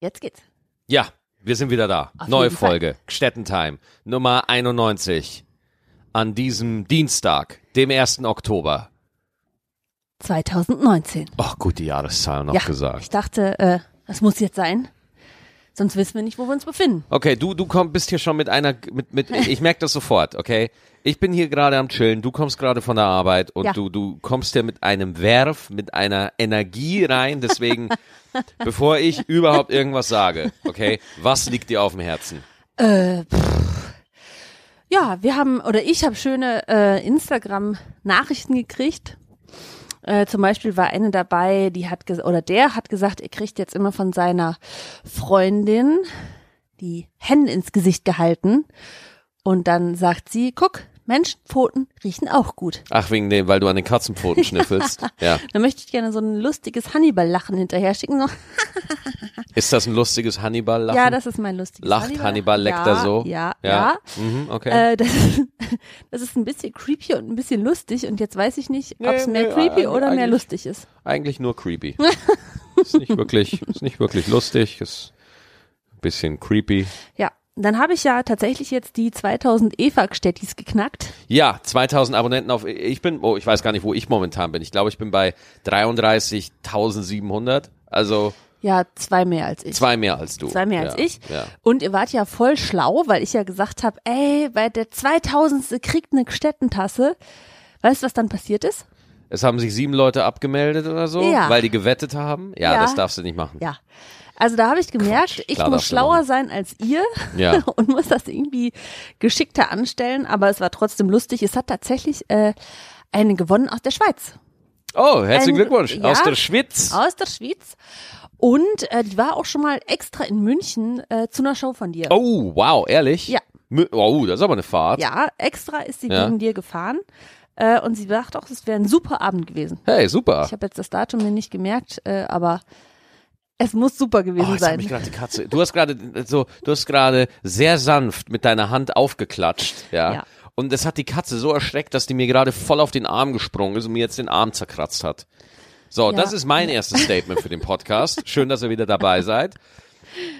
Jetzt geht's. Ja, wir sind wieder da. Auf Neue. Folge. Gstettentime. Nummer 91. An diesem Dienstag, dem 1. Oktober. 2019. Ach, gut, die Jahreszahl noch ja, gesagt. ich dachte, äh, das muss jetzt sein. Sonst wissen wir nicht, wo wir uns befinden. Okay, du, du komm, bist hier schon mit einer, mit, mit, ich merke das sofort, okay? Ich bin hier gerade am Chillen, du kommst gerade von der Arbeit und Ja. du, du kommst hier mit einem Werf, mit einer Energie rein, deswegen, bevor ich überhaupt irgendwas sage, okay, was liegt dir auf dem Herzen? Äh, pff. Ja, wir haben, oder ich habe schöne äh, Instagram-Nachrichten gekriegt. Äh, zum Beispiel war eine dabei, die hat oder der hat gesagt, er kriegt jetzt immer von seiner Freundin die Hände ins Gesicht gehalten. Und dann sagt sie, guck, Menschenpfoten riechen auch gut. Ach, wegen dem, weil du an den Katzenpfoten schnüffelst. Ja. Da möchte ich gerne so ein lustiges Hannibal-Lachen hinterher schicken. So, Ist das ein lustiges Hannibal-Lachen? ja, das ist mein lustiges Lacht Hannibal, leckt er ja, so? Ja, ja. Mhm, okay. Äh, das, ist, das ist ein bisschen creepy und ein bisschen lustig und jetzt weiß ich nicht, ob es mehr nee, creepy oder mehr lustig ist. Eigentlich nur creepy. ist nicht wirklich, ist nicht wirklich lustig, ist ein bisschen creepy. Ja, dann habe ich ja tatsächlich jetzt die 2000 EFAG-Städtis geknackt. Ja, 2000 Abonnenten auf, ich bin, oh, ich weiß gar nicht, wo ich momentan bin. Ich glaube, ich bin bei 33.700. Also Ja, zwei mehr als ich. zwei mehr als du. Zwei mehr als ja, ich. Ja. Und ihr wart ja voll schlau, weil ich ja gesagt habe, ey, bei der 2000. kriegt eine Städtentasse. Weißt du, was dann passiert ist? Es haben sich sieben Leute abgemeldet oder so, Ja. weil die gewettet haben. Ja, Ja. das darfst du nicht machen. Ja. Also da habe ich gemerkt, Quatsch, ich muss schlauer sein als ihr Ja. und muss das irgendwie geschickter anstellen, aber es war trotzdem lustig. Es hat tatsächlich äh, eine gewonnen aus der Schweiz. Oh, herzlichen Ein- Glückwunsch. ja. Aus der Schwitz. Aus der Schweiz. Und äh, die war auch schon mal extra in München äh, zu einer Show von dir. Oh, wow, ehrlich? Ja. Oh, das ist aber eine Fahrt. Ja, extra ist sie Ja. wegen dir gefahren. Äh, und sie sagt auch, es wäre ein super Abend gewesen. Hey, super. Ich habe jetzt das Datum mir nicht gemerkt, äh, aber es muss super gewesen Oh, jetzt hab sein. ich die Katze. Du hast gerade so, du hast gerade sehr sanft mit deiner Hand aufgeklatscht, ja. Ja. Und es hat die Katze so erschreckt, dass die mir gerade voll auf den Arm gesprungen ist und mir jetzt den Arm zerkratzt hat. So, Ja. das ist mein erstes Statement für den Podcast. Schön, dass ihr wieder dabei seid.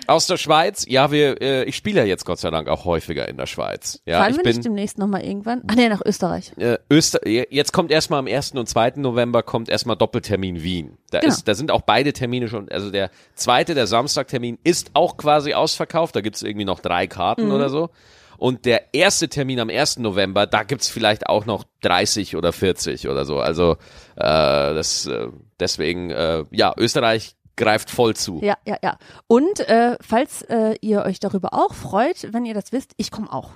Aus der Schweiz, ja, wir, äh, ich spiele ja jetzt Gott sei Dank auch häufiger in der Schweiz. Ja, Fahren ich wir bin nicht demnächst nochmal irgendwann? Ach nee, nach Österreich. äh, Öster jetzt kommt erstmal am 1. und 2. November kommt erstmal Doppeltermin Wien. Da Genau. ist, da sind auch beide Termine schon, also der zweite, der Samstagtermin ist auch quasi ausverkauft, da gibt's irgendwie noch drei Karten Mhm. oder so. Und der erste Termin am 1. November, da gibt's vielleicht auch noch 30 oder 40 oder so. Also äh, das äh, deswegen, äh, ja, Österreich greift voll zu. Ja, ja, ja. Und äh, falls äh, ihr euch darüber auch freut, wenn ihr das wisst, ich komme auch.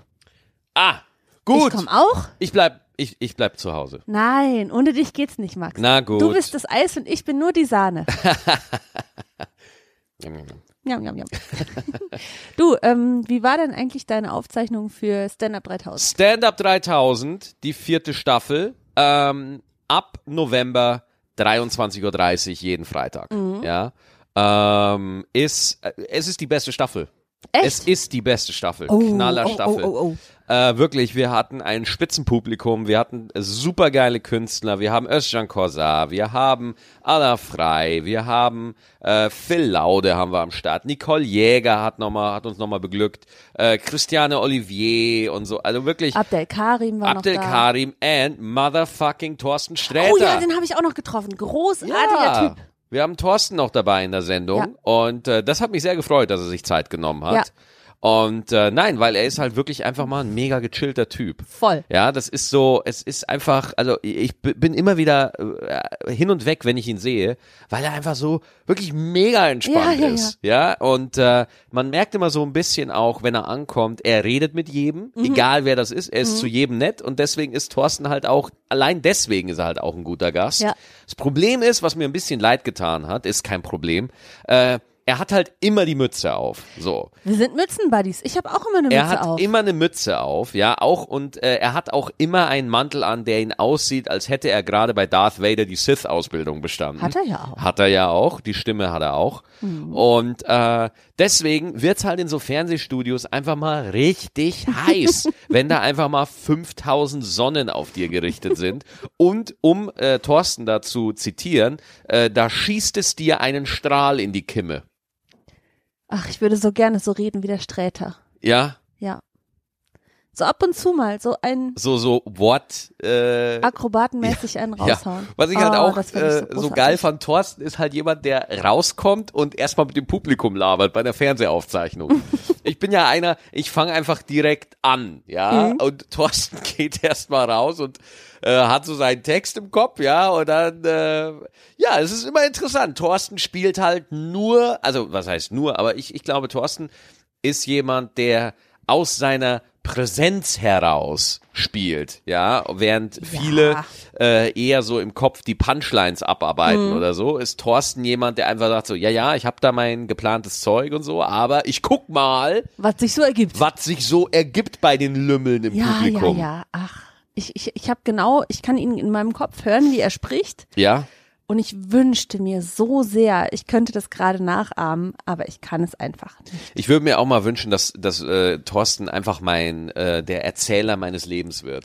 Ah, gut. Ich komme auch? Ich bleib, ich, ich bleib zu Hause. Nein, ohne dich geht's nicht, Max. Na gut. Du bist das Eis und ich bin nur die Sahne. Jam, jam, jam. du, ähm, wie war denn eigentlich deine Aufzeichnung für Stand Up 3000? Stand-Up 3000, die vierte Staffel, ähm, ab November 23.30 Uhr jeden Freitag. Mhm. Ja. Ähm, ist, äh, es ist die beste Staffel. Echt? Es ist die beste Staffel. Oh, Knaller oh, oh, Staffel. oh, oh. Äh, wirklich, wir hatten ein Spitzenpublikum, wir hatten supergeile Künstler, wir haben Özcan Korsar, wir haben Anna Frei, wir haben äh, Phil Laude haben wir am Start, Nicole Jäger hat, noch mal, hat uns nochmal beglückt, äh, Christiane Olivier und so, also wirklich Abdel Karim war Abdel noch da. Karim and motherfucking Thorsten Sträter. Oh ja, den habe ich auch noch getroffen. Großartiger Ja, Typ. Wir haben Thorsten noch dabei in der Sendung und äh, das hat mich sehr gefreut, dass er sich Zeit genommen hat. Ja. Und äh, nein, weil er ist halt wirklich einfach mal ein mega gechillter Typ. Voll. Ja, das ist so, es ist einfach, also ich bin immer wieder äh, hin und weg, wenn ich ihn sehe, weil er einfach so wirklich mega entspannt Ja, ja, ist. Ja, und äh, man merkt immer so ein bisschen auch, wenn er ankommt, er redet mit jedem, Mhm. egal wer das ist, er ist zu jedem nett und deswegen ist Thorsten halt auch, allein deswegen ist er halt auch ein guter Gast. Ja. Das Problem ist, was mir ein bisschen leid getan hat, ist kein Problem, äh, er hat halt immer die Mütze auf. So. Wir sind Mützenbuddies. Ich habe auch immer eine Mütze Er hat auf. immer eine Mütze auf, ja, auch und äh, er hat auch immer einen Mantel an, der ihn aussieht, als hätte er gerade bei Darth Vader die Sith-Ausbildung bestanden. Hat er ja auch. Hat er ja auch, die Stimme hat er auch. Und äh, deswegen wird's halt in so Fernsehstudios einfach mal richtig heiß, wenn da einfach mal 5000 Sonnen auf dir gerichtet sind. Und um äh, Thorsten da zu zitieren, äh, da schießt es dir einen Strahl in die Kimme. Ach, ich würde so gerne so reden wie der Sträter. Ja, Ja. So ab und zu mal, so ein so so Wort äh, akrobatenmäßig einen Ja, raushauen. was ich halt Oh, auch das find ich äh, so großartig. geil fand, Thorsten ist halt jemand, der rauskommt und erstmal mit dem Publikum labert bei der Fernsehaufzeichnung. ich bin ja einer, ich fange einfach direkt an, ja, Mhm. und Thorsten geht erstmal raus und äh, hat so seinen Text im Kopf, ja, und dann, äh, ja, es ist immer interessant. Thorsten spielt halt nur, also was heißt nur, aber ich, ich glaube, Thorsten ist jemand, der aus seiner Präsenz heraus spielt, ja, während viele äh, eher so im Kopf die Punchlines abarbeiten Mhm. oder so, ist Thorsten jemand, der einfach sagt so, ja, ja, ich habe da mein geplantes Zeug und so, aber ich guck mal, Was sich so ergibt. was sich so ergibt bei den Lümmeln im Ja, Publikum. ja, ja. Ach, ich, ich, ich habe genau, ich kann ihn in meinem Kopf hören, wie er spricht. ja? Und ich wünschte mir so sehr, ich könnte das gerade nachahmen, aber ich kann es einfach nicht. Ich würde mir auch mal wünschen, dass, dass äh, Thorsten einfach mein äh, der Erzähler meines Lebens wird.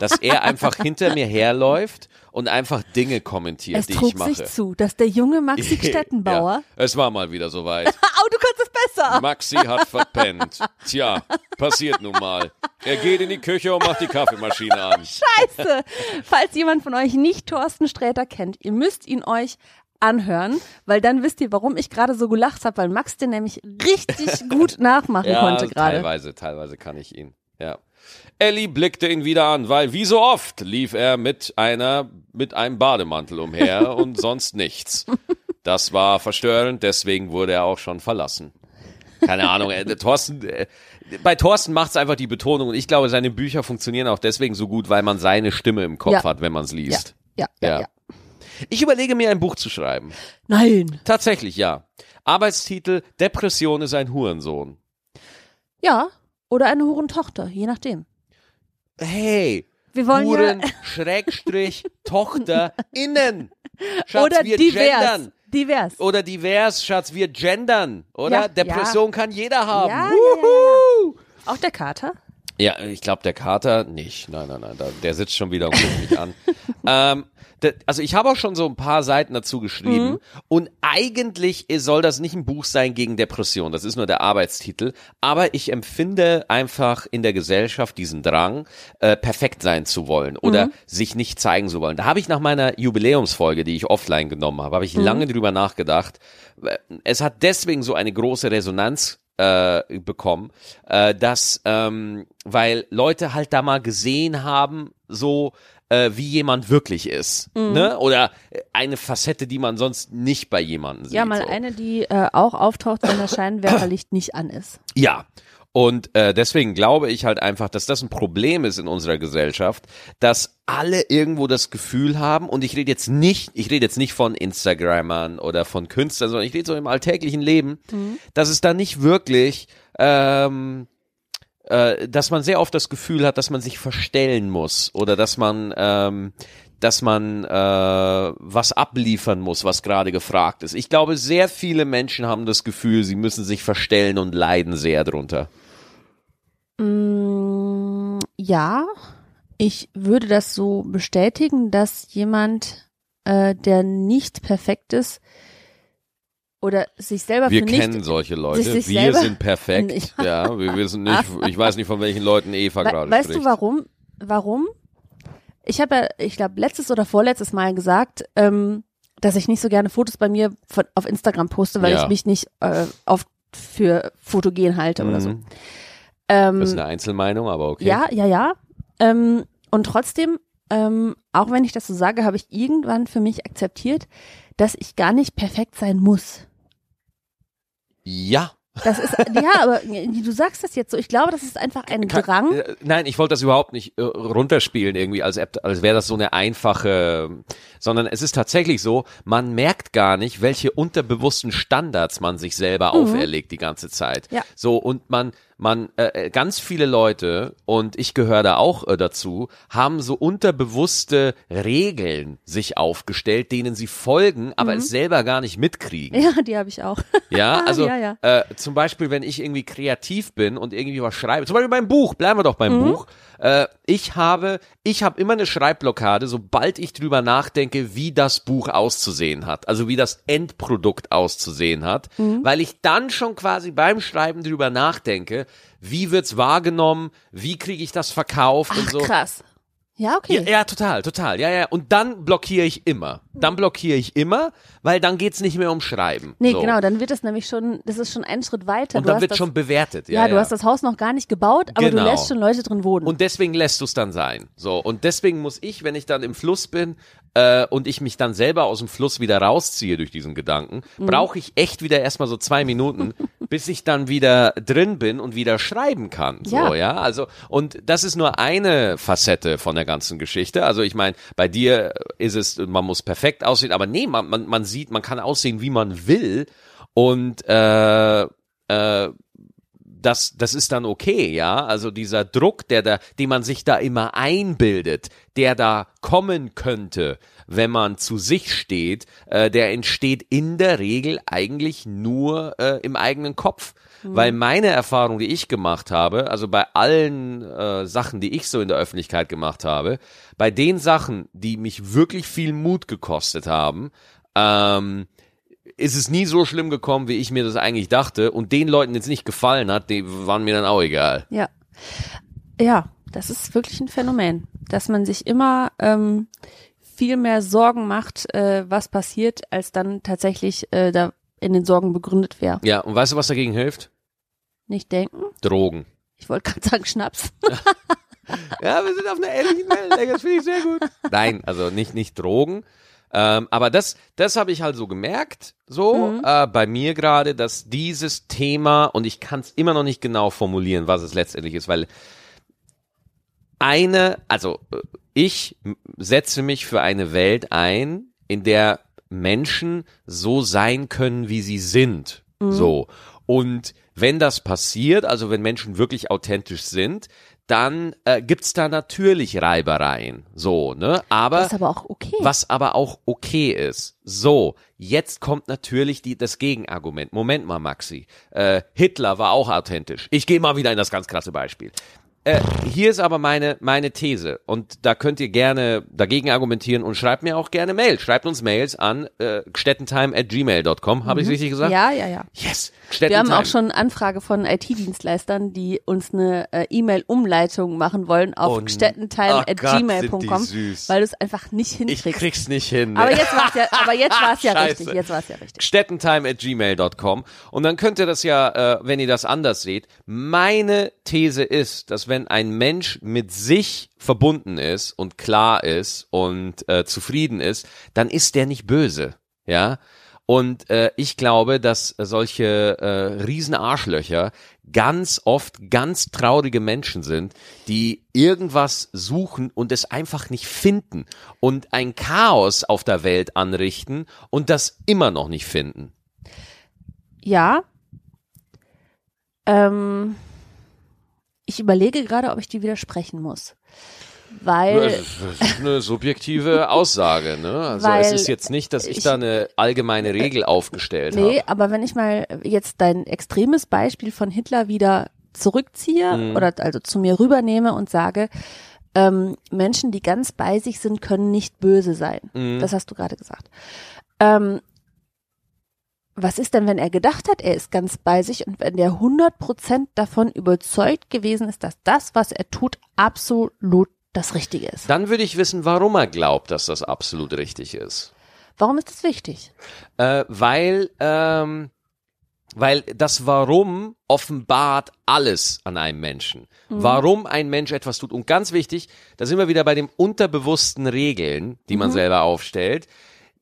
dass er einfach hinter mir herläuft und einfach Dinge kommentiert, Es die ich trug mache. sich zu, dass der junge Maxi Stettenbauer, Ja, es war mal wieder soweit. au, du kannst es besser. Maxi hat verpennt. Tja, passiert nun mal. Er geht in die Küche und macht die Kaffeemaschine an. Scheiße. Falls jemand von euch nicht Thorsten Sträter kennt, ihr müsst ihn euch anhören, weil dann wisst ihr, warum ich gerade so gelacht habe, weil Max den nämlich richtig gut nachmachen konnte gerade. teilweise, teilweise kann ich ihn. Ellie blickte ihn wieder an, weil wie so oft lief er mit einer, mit einem Bademantel umher und sonst nichts. Das war verstörend, deswegen wurde er auch schon verlassen. Keine Ahnung, äh, Thorsten, äh, bei Thorsten macht's einfach die Betonung und ich glaube, seine Bücher funktionieren auch deswegen so gut, weil man seine Stimme im Kopf Ja. hat, wenn man es liest. Ja, ja, Ja. ja. Ich überlege mir ein Buch zu schreiben. Nein. Tatsächlich, ja. Arbeitstitel Depression ist ein Hurensohn. Ja, oder eine Hurentochter, je nachdem. Hey, Wir wollen Huren, ja Schrägstrich, Tochter, innen. Schatz, oder wir divers, gendern. divers. Oder divers, Schatz, wir gendern. Oder? Ja, Depression kann jeder haben. Ja, ja. Auch der Kater? Ja, ich glaube, der Kater nicht. Nein, nein, nein, der sitzt schon wieder und guckt mich an. ähm, also ich habe auch schon so ein paar Seiten dazu geschrieben Mhm. und eigentlich soll das nicht ein Buch sein gegen Depression, das ist nur der Arbeitstitel, aber ich empfinde einfach in der Gesellschaft diesen Drang, äh, perfekt sein zu wollen oder Mhm. sich nicht zeigen zu wollen. Da habe ich nach meiner Jubiläumsfolge, die ich offline genommen habe, habe ich lange drüber nachgedacht. Es hat deswegen so eine große Resonanz äh, bekommen, äh, dass, ähm, weil Leute halt da mal gesehen haben, so äh, wie jemand wirklich ist, Mhm. ne? Oder eine Facette, die man sonst nicht bei jemandem sieht. Ja, mal so. eine, die äh, auch auftaucht, wenn das Scheinwerferlicht nicht an ist. Ja. Und äh, deswegen glaube ich halt einfach, dass das ein Problem ist in unserer Gesellschaft, dass alle irgendwo das Gefühl haben, und ich rede jetzt nicht, ich rede jetzt nicht von Instagrammern oder von Künstlern, sondern ich rede so im alltäglichen Leben, dass es da nicht wirklich, ähm, äh, dass man sehr oft das Gefühl hat, dass man sich verstellen muss oder dass man ähm, dass man äh, was abliefern muss, was gerade gefragt ist. Ich glaube, sehr viele Menschen haben das Gefühl, sie müssen sich verstellen und leiden sehr drunter. Mm, ja, ich würde das so bestätigen, dass jemand, äh, der nicht perfekt ist oder sich selber Wir für kennen nicht, solche Leute. sich Wir selber- sind perfekt. Ja, wir wissen nicht, ich weiß nicht, von welchen Leuten Eva We gerade weißt spricht. du warum? Warum? Ich habe ja, ich glaube, letztes oder vorletztes Mal gesagt, ähm, dass ich nicht so gerne Fotos bei mir von, auf Instagram poste, weil Ja. ich mich nicht äh, oft für fotogen halte oder so. Mhm. Ähm, Das ist eine Einzelmeinung, aber okay. Ja, ja, ja. Ähm, und trotzdem, ähm, auch wenn ich das so sage, habe ich irgendwann für mich akzeptiert, dass ich gar nicht perfekt sein muss. Ja. Das ist, ja, aber du sagst das jetzt so. Ich glaube, das ist einfach ein Kann- Drang. äh, Nein, ich wollte das überhaupt nicht äh, runterspielen irgendwie, als, als wäre das so eine einfache, sondern es ist tatsächlich so, man merkt gar nicht, welche unterbewussten Standards man sich selber auferlegt die ganze Zeit. Mhm. Ja. So und man, man, äh, ganz viele Leute und ich gehöre da auch äh, dazu, haben so unterbewusste Regeln sich aufgestellt, denen sie folgen, aber es selber gar nicht mitkriegen. Mhm. Ja, die habe ich auch. Ja, also Ja, ja. Äh, zum Beispiel, wenn ich irgendwie kreativ bin und irgendwie was schreibe, zum Beispiel beim Buch, bleiben wir doch beim Mhm. Buch. Äh, ich habe, ich habe immer eine Schreibblockade, sobald ich drüber nachdenke, nachdenke, wie das Buch auszusehen hat, also wie das Endprodukt auszusehen hat, Mhm. weil ich dann schon quasi beim Schreiben drüber nachdenke, wie wird's wahrgenommen, wie kriege ich das verkauft und Ach, so. krass. Ja, okay. Ja, ja, total, total. Ja, ja. Und dann blockiere ich immer. Dann blockiere ich immer, weil dann geht's nicht mehr um Schreiben. Nee, so. genau, dann wird es nämlich schon, das ist schon ein Schritt weiter. Und Du dann wird das, schon bewertet. ja, Ja, du hast das Haus noch gar nicht gebaut, aber Genau. du lässt schon Leute drin wohnen. Und deswegen lässt du es dann sein. So. Und deswegen muss ich, wenn ich dann im Fluss bin äh, und ich mich dann selber aus dem Fluss wieder rausziehe durch diesen Gedanken, Mhm. brauche ich echt wieder erstmal so zwei Minuten, bis ich dann wieder drin bin und wieder schreiben kann. So, Ja. ja. Also, und das ist nur eine Facette von der ganzen Geschichte. Also ich meine, bei dir ist es, man muss perfekt aussehen, aber nee, man, man, man sieht, man kann aussehen, wie man will. Und äh, äh, das, das ist dann okay, ja. Also dieser Druck, der da, den man sich da immer einbildet, der da kommen könnte, wenn man zu sich steht, äh, der entsteht in der Regel eigentlich nur äh, im eigenen Kopf. Weil meine Erfahrung, die ich gemacht habe, also bei allen äh, Sachen, die ich so in der Öffentlichkeit gemacht habe, bei den Sachen, die mich wirklich viel Mut gekostet haben, ähm, ist es nie so schlimm gekommen, wie ich mir das eigentlich dachte. Und den Leuten, denen es nicht gefallen hat, die waren mir dann auch egal. Ja. Ja, das ist wirklich ein Phänomen, dass man sich immer ähm, viel mehr Sorgen macht, äh, was passiert, als dann tatsächlich äh, da in den Sorgen begründet wäre. Ja, und weißt du, was dagegen hilft? Nicht denken. Drogen. Ich wollte gerade sagen Schnaps. Ja, wir sind auf einer ähnlichen Wellenlänge, das finde ich sehr gut. Nein, also nicht, nicht Drogen. Ähm, aber das, das habe ich halt so gemerkt, so äh, bei mir gerade, dass dieses Thema, und ich kann es immer noch nicht genau formulieren, was es letztendlich ist, weil eine, also äh, ich setze mich für eine Welt ein, in der Menschen so sein können, wie sie sind. So. Und wenn das passiert, also wenn Menschen wirklich authentisch sind, dann äh, gibt's da natürlich Reibereien. So, ne? Aber Das ist aber auch okay. was aber auch okay ist. So, jetzt kommt natürlich die, das Gegenargument. Moment mal, Maxi. Äh, Hitler war auch authentisch. Ich gehe mal wieder in das ganz krasse Beispiel. Äh, hier ist aber meine, meine These und da könnt ihr gerne dagegen argumentieren und schreibt mir auch gerne Mail. Schreibt uns Mails an äh, stettentime at gmail.com. Habe ich richtig gesagt? Mhm. ja, ja, ja. Yes. Wir haben auch schon Anfrage von IT-Dienstleistern, die uns eine äh, E-Mail-Umleitung machen wollen auf Oh, oh, oh sind die süß. weil du es einfach nicht Ich hinkriegst. krieg's nicht hin. Aber jetzt war's ja, aber jetzt war's ja Scheiße. richtig. Jetzt war's ja richtig. stettentime at gmail.com und dann könnt ihr das ja, äh, wenn ihr das anders seht, meine These ist, dass wenn ein Mensch mit sich verbunden ist und klar ist und äh, zufrieden ist, dann ist der nicht böse, ja. Und äh, ich glaube, dass solche äh, Riesenarschlöcher ganz oft ganz traurige Menschen sind, die irgendwas suchen und es einfach nicht finden und ein Chaos auf der Welt anrichten und das immer noch nicht finden. Ja. Ähm, ich überlege gerade, ob ich die widersprechen muss. Weil, Das ist, eine subjektive Aussage, ne? Also es ist jetzt nicht, dass ich, ich- da eine allgemeine Regel aufgestellt nee, habe. aber wenn ich mal jetzt dein extremes Beispiel von Hitler wieder zurückziehe Mhm. oder also zu mir rübernehme und sage, ähm, Menschen, die ganz bei sich sind, können nicht böse sein. Mhm. Das hast du gerade gesagt. Ähm, was ist denn, wenn er gedacht hat, er ist ganz bei sich und wenn der 100% davon überzeugt gewesen ist, dass das, was er tut, absolut das Richtige ist? Dann würde ich wissen, warum er glaubt, dass das absolut richtig ist. Warum ist das wichtig? Äh, weil, ähm, weil das Warum offenbart alles an einem Menschen. Warum ein Mensch etwas tut. Und ganz wichtig, da sind wir wieder bei den unterbewussten Regeln, die man selber aufstellt.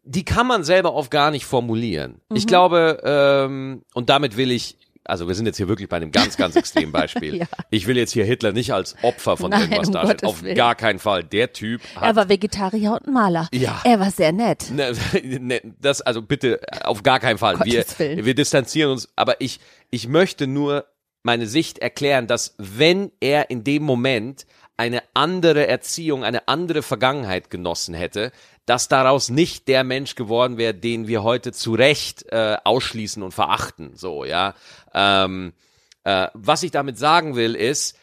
Die kann man selber oft gar nicht formulieren. Ich glaube, ähm, und damit will ich, also wir sind jetzt hier wirklich bei einem ganz, ganz extremen Beispiel. Ja. Ich will jetzt hier Hitler nicht als Opfer von Nein, irgendwas um darstellen. Gottes Auf Willen. gar keinen Fall. Der Typ hat Er war Vegetarier und Maler. Ja. Er war sehr nett. Ne, ne, das, also bitte, auf gar keinen Fall. Wir, wir distanzieren uns, aber ich, ich möchte nur meine Sicht erklären, dass wenn er in dem Moment eine andere Erziehung, eine andere Vergangenheit genossen hätte, dass daraus nicht der Mensch geworden wäre, den wir heute zu Recht äh, ausschließen und verachten. So, ja. Ähm, äh, was ich damit sagen will, ist,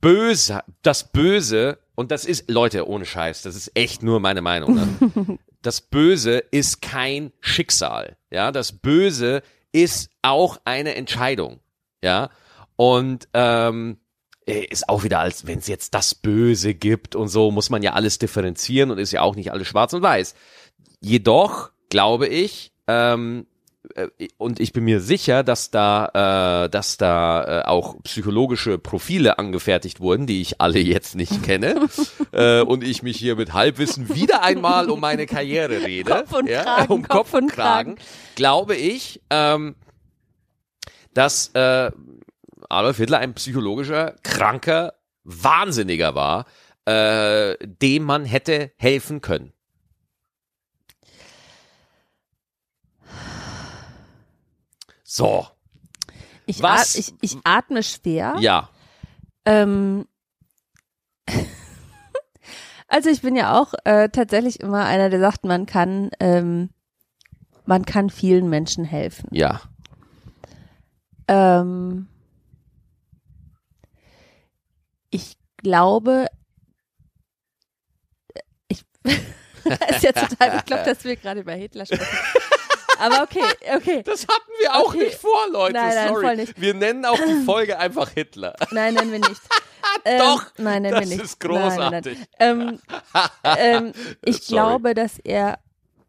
böse, das Böse und das ist, Leute, ohne Scheiß, das ist echt nur meine Meinung. Ne? Das Böse ist kein Schicksal. Ja, das Böse ist auch eine Entscheidung. Ja, und ähm, ist auch wieder als wenn es jetzt das Böse gibt und so muss man ja alles differenzieren und ist ja auch nicht alles schwarz und weiß. Jedoch glaube ich ähm, äh, und ich bin mir sicher, dass da, äh, dass da äh, auch psychologische Profile angefertigt wurden, die ich alle jetzt nicht kenne, äh, und ich mich hier mit Halbwissen wieder einmal um meine Karriere rede, Kopf und ja, Kragen, um Kopf, und Kragen, Kragen. glaube ich, ähm, dass äh, Adolf Hitler ein psychologischer, kranker Wahnsinniger war, äh, dem man hätte helfen können. So, Ich, Was? at- ich, ich atme schwer. ja. Ähm, also ich bin ja auch äh, tatsächlich immer einer, der sagt, man kann, ähm, man kann vielen Menschen helfen. Ja. Ähm, ich glaube, ich ist jetzt total bekloppt, dass wir gerade über Hitler sprechen. Aber okay, okay. Das hatten wir auch Okay. nicht vor, Leute. Nein, nein, Sorry. voll nicht. Wir nennen auch die Folge einfach Hitler. Nein, nennen wir nicht. Ähm, Doch, nein, nennen das wir nicht. ist großartig. Nein, nein, nein. Ähm, ähm, ich Sorry. glaube, dass er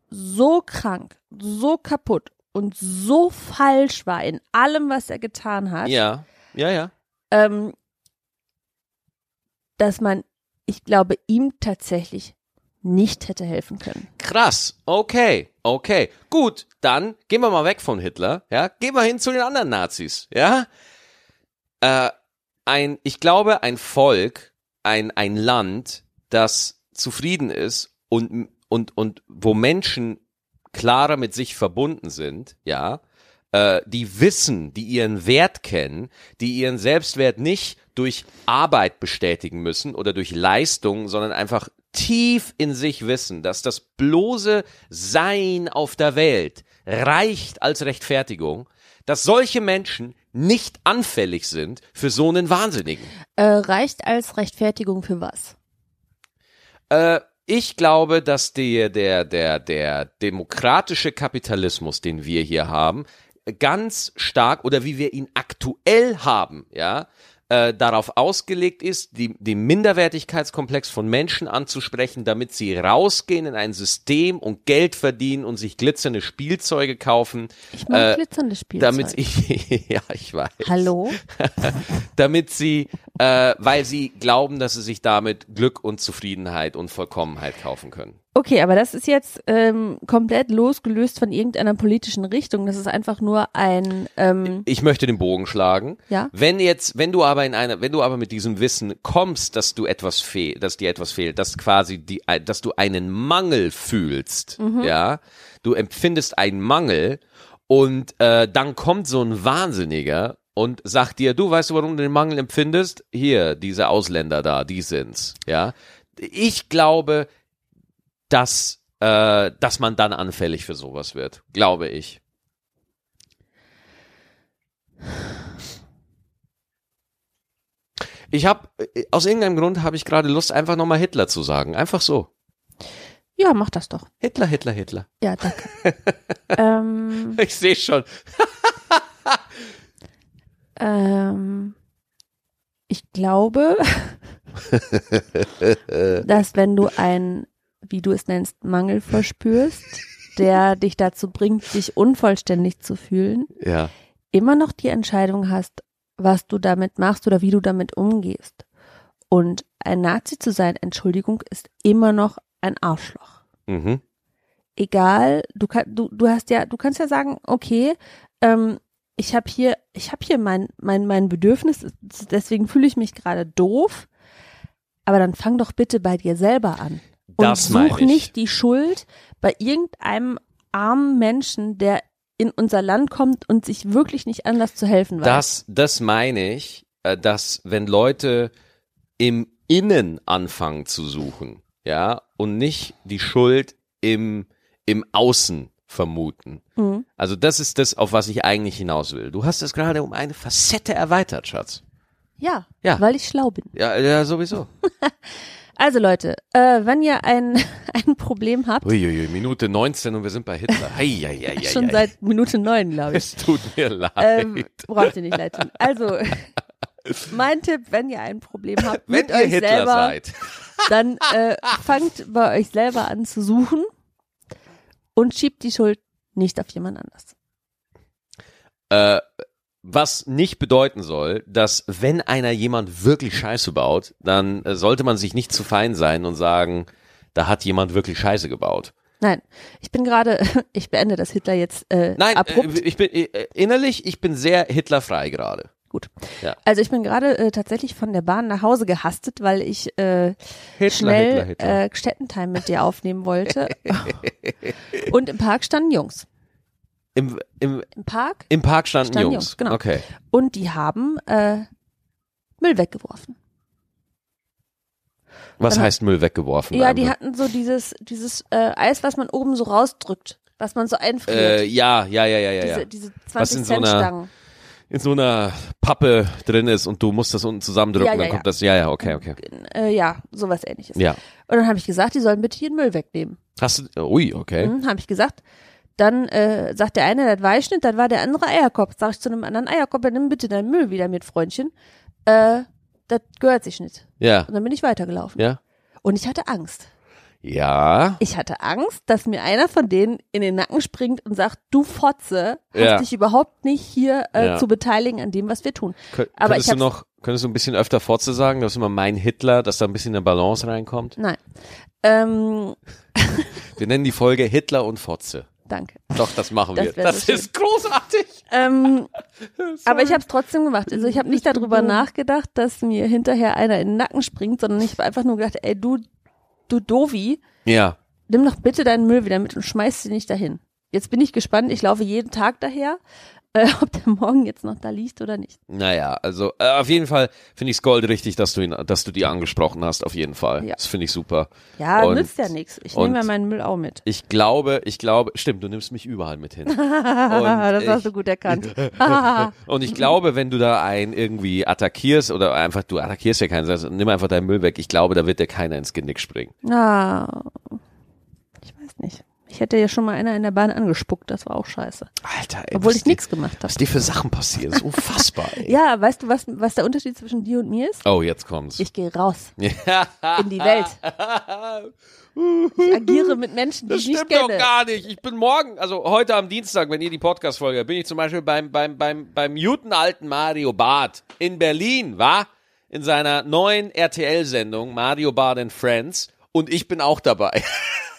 so krank, so kaputt und so falsch war in allem, was er getan hat, Ja, ja, ja. ähm, dass man, ich glaube, ihm tatsächlich nicht hätte helfen können. Krass. Okay, okay. Gut, dann gehen wir mal weg von Hitler. Ja, gehen wir hin zu den anderen Nazis. Ja. Äh, ein, ich glaube, ein Volk, ein ein Land, das zufrieden ist und und und wo Menschen klarer mit sich verbunden sind. Ja. Äh, die wissen, die ihren Wert kennen, die ihren Selbstwert nicht durch Arbeit bestätigen müssen oder durch Leistung, sondern einfach tief in sich wissen, dass das bloße Sein auf der Welt reicht als Rechtfertigung, dass solche Menschen nicht anfällig sind für so einen Wahnsinnigen. Äh, reicht als Rechtfertigung für was? Äh, ich glaube, dass der, der, der, der demokratische Kapitalismus, den wir hier haben, ganz stark oder wie wir ihn aktuell haben, ja, äh, darauf ausgelegt ist, die, den Minderwertigkeitskomplex von Menschen anzusprechen, damit sie rausgehen in ein System und Geld verdienen und sich glitzernde Spielzeuge kaufen. Ich mag Äh, glitzernde Spielzeug. Damit ich, ja, ich weiß Hallo? damit sie, äh, weil sie glauben, dass sie sich damit Glück und Zufriedenheit und Vollkommenheit kaufen können. Okay, aber das ist jetzt ähm, komplett losgelöst von irgendeiner politischen Richtung. Das ist einfach nur ein, ähm, Ich möchte den Bogen schlagen. Ja. Wenn jetzt, wenn du aber in einer, wenn du aber mit diesem Wissen kommst, dass du etwas fehlt, dass dir etwas fehlt, dass quasi die, dass du einen Mangel fühlst, ja, du empfindest einen Mangel und äh, dann kommt so ein Wahnsinniger und sagt dir, du weißt du, warum du den Mangel empfindest? Hier, diese Ausländer da, die sind's, ja. Ich glaube, dass, äh, dass man dann anfällig für sowas wird, glaube ich. Ich habe aus irgendeinem Grund habe ich gerade Lust, einfach nochmal Hitler zu sagen, einfach so. ja, mach das doch. Hitler, Hitler, Hitler. Ja, danke. ähm, Ich sehe schon. ähm, ich glaube, dass wenn du einen, wie du es nennst, Mangel verspürst, der dich dazu bringt, dich unvollständig zu fühlen, Ja. immer noch die Entscheidung hast, was du damit machst oder wie du damit umgehst. Und ein Nazi zu sein, Entschuldigung, ist immer noch ein Arschloch. Mhm. Egal, du kann, du, du hast ja, du kannst ja sagen, okay, ähm, ich habe hier, ich habe hier mein, mein, mein Bedürfnis, deswegen fühle ich mich gerade doof. Aber dann fang doch bitte bei dir selber an. Und Das meine such ich. nicht die Schuld bei irgendeinem armen Menschen, der in unser Land kommt und sich wirklich nicht anders zu helfen weiß. Das, das meine ich, äh, dass wenn Leute im Innen anfangen zu suchen, ja, und nicht die Schuld im, im Außen vermuten. Mhm. Also das ist das, auf was ich eigentlich hinaus will. Du hast es gerade um eine Facette erweitert, Schatz. Ja, Ja. weil ich schlau bin. Ja, ja, sowieso. Also Leute, äh, wenn ihr ein, ein Problem habt, Uiuiui, Minute 19 und wir sind bei Hitler. Hei, hei, hei, schon seit Minute neun, glaube ich. Es tut mir leid. Ähm, braucht ihr nicht leid tun. Also, mein Tipp, wenn ihr ein Problem habt Wenn mit ihr euch Hitler selber, seid. dann äh, fangt bei euch selber an zu suchen und schiebt die Schuld nicht auf jemand anders. Äh, was nicht bedeuten soll, dass wenn einer jemand wirklich Scheiße baut, dann äh, sollte man sich nicht zu fein sein und sagen, da hat jemand wirklich Scheiße gebaut. Nein, ich bin gerade, ich beende das Hitler jetzt äh, Nein, abrupt. äh, ich bin äh, innerlich, ich bin sehr Hitlerfrei gerade. Gut. Ja. Also ich bin gerade äh, tatsächlich von der Bahn nach Hause gehastet, weil ich äh, Hitler, schnell Hitler, Hitler. Äh, Städtentime mit dir aufnehmen wollte. Und im Park standen Jungs. Im, im, Im Park Im Park standen, Standen Jungs. Jungs, genau. Okay. und die haben äh, Müll weggeworfen. Was Dann- heißt Müll weggeworfen? Ja, die hatten so dieses dieses äh, Eis, was man oben so rausdrückt, was man so einfriert. äh, ja, ja, ja, ja, ja, diese, ja. diese Was 20 in so Cent einer- Stangen. In so einer Pappe drin ist und du musst das unten zusammendrücken, Ja, ja, dann ja. kommt das. Ja, ja, okay, okay. Äh, ja, sowas ähnliches. Ja. Und dann habe ich gesagt, die sollen bitte ihren Müll wegnehmen. Hast du, ui, okay. Mhm, habe ich gesagt. Dann äh, sagt der eine, das war ich nicht, dann war der andere Eierkopf. Sag ich zu einem anderen Eierkopf, ja, nimm bitte deinen Müll wieder mit, Freundchen. Äh, das gehört sich nicht. Ja, Und dann bin ich weitergelaufen. ja. Und ich hatte Angst. Ja. Ich hatte Angst, dass mir einer von denen in den Nacken springt und sagt, du Fotze, hast Ja. dich überhaupt nicht hier äh, Ja. zu beteiligen an dem, was wir tun. Kö Aber könntest ich du noch, könntest du ein bisschen öfter Fotze sagen, dass immer mein Hitler, dass da ein bisschen eine Balance reinkommt? Nein. Ähm, Wir nennen die Folge Hitler und Fotze. Danke. Doch, das machen Das wir. Das so ist großartig. Ähm, aber ich habe es trotzdem gemacht. Also ich habe nicht darüber nachgedacht, dass mir hinterher einer in den Nacken springt, sondern ich habe einfach nur gedacht, ey, du, du Dovi, Ja. nimm doch bitte deinen Müll wieder mit und schmeiß sie nicht dahin. Jetzt bin ich gespannt, ich laufe jeden Tag daher, äh, ob der morgen jetzt noch da liegt oder nicht. Naja, also äh, auf jeden Fall finde ich es gold richtig, dass du ihn, dass du die angesprochen hast, auf jeden Fall. Ja. Das finde ich super. Ja, Und- nützt ja nichts. Ich nehme ja meinen Müll auch mit. Ich glaube, ich glaube, stimmt, du nimmst mich überall mit hin. das hast ich- du gut erkannt. Und ich glaube, wenn du da einen irgendwie attackierst oder einfach, du attackierst ja keinen, also nimm einfach deinen Müll weg. Ich glaube, da wird dir keiner ins Genick springen. ah, ich weiß nicht. Ich hätte ja schon mal einer in der Bahn angespuckt, das war auch scheiße. Alter, ey. Obwohl ich nichts gemacht habe. Was dir für Sachen passieren, ist unfassbar, ey. Ja, weißt du, was, was der Unterschied zwischen dir und mir ist? Oh, jetzt kommt's. Ich gehe raus in die Welt. Ich agiere mit Menschen, die Das ich nicht stimmt doch kenne. gar nicht. Ich bin morgen, also heute am Dienstag, wenn ihr die Podcast-Folge, bin ich zum Beispiel beim, beim, beim, beim guten alten Mario Barth in Berlin, war? In seiner neuen RTL-Sendung Mario Barth and Friends. Und ich bin auch dabei.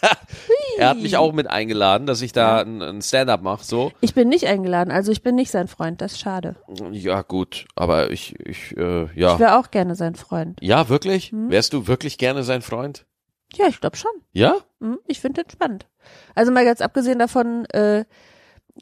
er hat mich auch mit eingeladen, dass ich da ein, ein Stand-up mache, so. Ich bin nicht eingeladen, also ich bin nicht sein Freund, das ist schade. Ja, gut, aber ich, ich, äh, ja. Ich wäre auch gerne sein Freund. Ja, wirklich? Hm? Wärst du wirklich gerne sein Freund? Ja, ich glaube schon. Ja? Hm, Ich finde den spannend. Also mal ganz abgesehen davon, äh,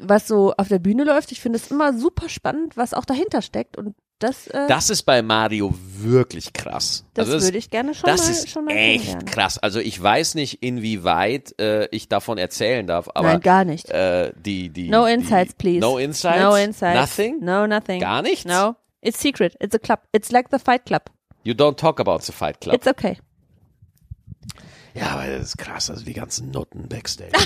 was so auf der Bühne läuft, ich finde es immer super spannend, was auch dahinter steckt und das, äh, Das ist bei Mario wirklich krass. das Also würde ich gerne schon das mal, ist schon mal echt krass. Also ich weiß nicht, inwieweit äh, ich davon erzählen darf, aber Nein, gar nicht. äh, die die No die, insights, please. No insights. No insights. Nothing. No, nothing. Gar nichts. No. It's secret. It's a club. It's like the Fight Club. You don't talk about the Fight Club. It's okay. Ja, aber das ist krass. Also die ganzen Nutten backstage.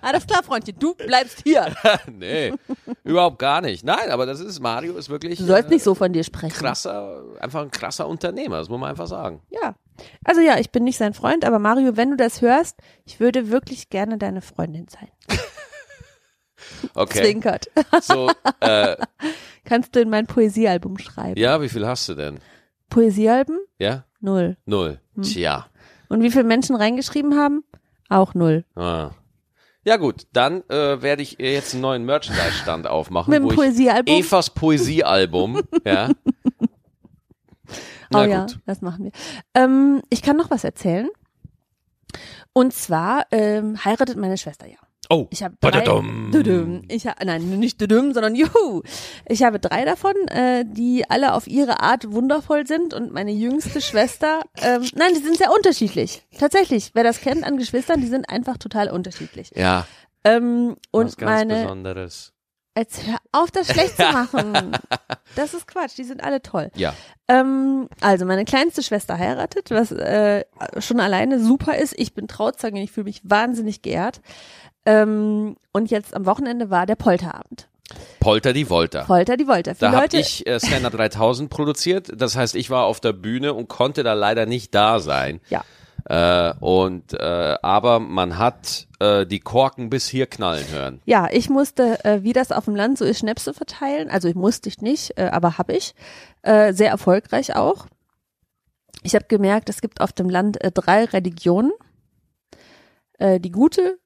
Alles klar, Freundchen. Du bleibst hier. nee, überhaupt gar nicht. Nein, aber das ist Mario ist wirklich Du sollst äh, nicht so von dir sprechen. krasser, einfach ein krasser Unternehmer. Das muss man einfach sagen. Ja. Also ja, ich bin nicht sein Freund, aber Mario, wenn du das hörst, ich würde wirklich gerne deine Freundin sein. Okay. Zwinkert. So, äh, Kannst du in mein Poesiealbum schreiben? ja, wie viel hast du denn? Poesiealben? Ja, Null. null. Hm. Tja. Und wie viele Menschen reingeschrieben haben? Auch null. Ah. Ja gut, dann äh, werde ich jetzt einen neuen Merchandise-Stand aufmachen, Mit dem Poesiealbum? Evas Poesiealbum, ja. oh Na ja, gut. das machen wir. Ähm, ich kann noch was erzählen. Und zwar ähm, heiratet meine Schwester ja. Oh, Ich habe drei. Düdüm. Ich ha, nein, nicht düdüm, sondern juhu. Ich habe drei davon, äh, die alle auf ihre Art wundervoll sind und meine jüngste Schwester, ähm, nein, die sind sehr unterschiedlich. Tatsächlich, wer das kennt an Geschwistern, die sind einfach total unterschiedlich. ja, Ähm, was und ganz meine, Besonderes. Jetzt hör auf, das schlecht zu machen. Das ist Quatsch, die sind alle toll. Ja. Ähm, also meine kleinste Schwester heiratet, was äh, schon alleine super ist. Ich bin Trauzeugin, ich fühle mich wahnsinnig geehrt. Ähm, und jetzt am Wochenende war der Polterabend. Polter die Volta. Polter die Volta. Da Viele habe Leute, ich äh, Scanner 3000 produziert. Das heißt, ich war auf der Bühne und konnte da leider nicht da sein. ja, Äh, und äh, aber man hat äh, die Korken bis hier knallen hören. ja, ich musste, äh, wie das auf dem Land so ist, Schnäpse verteilen. Also ich musste ich nicht, äh, aber habe ich. Äh, sehr erfolgreich auch. Ich habe gemerkt, es gibt auf dem Land äh, drei Religionen. Äh, die gute,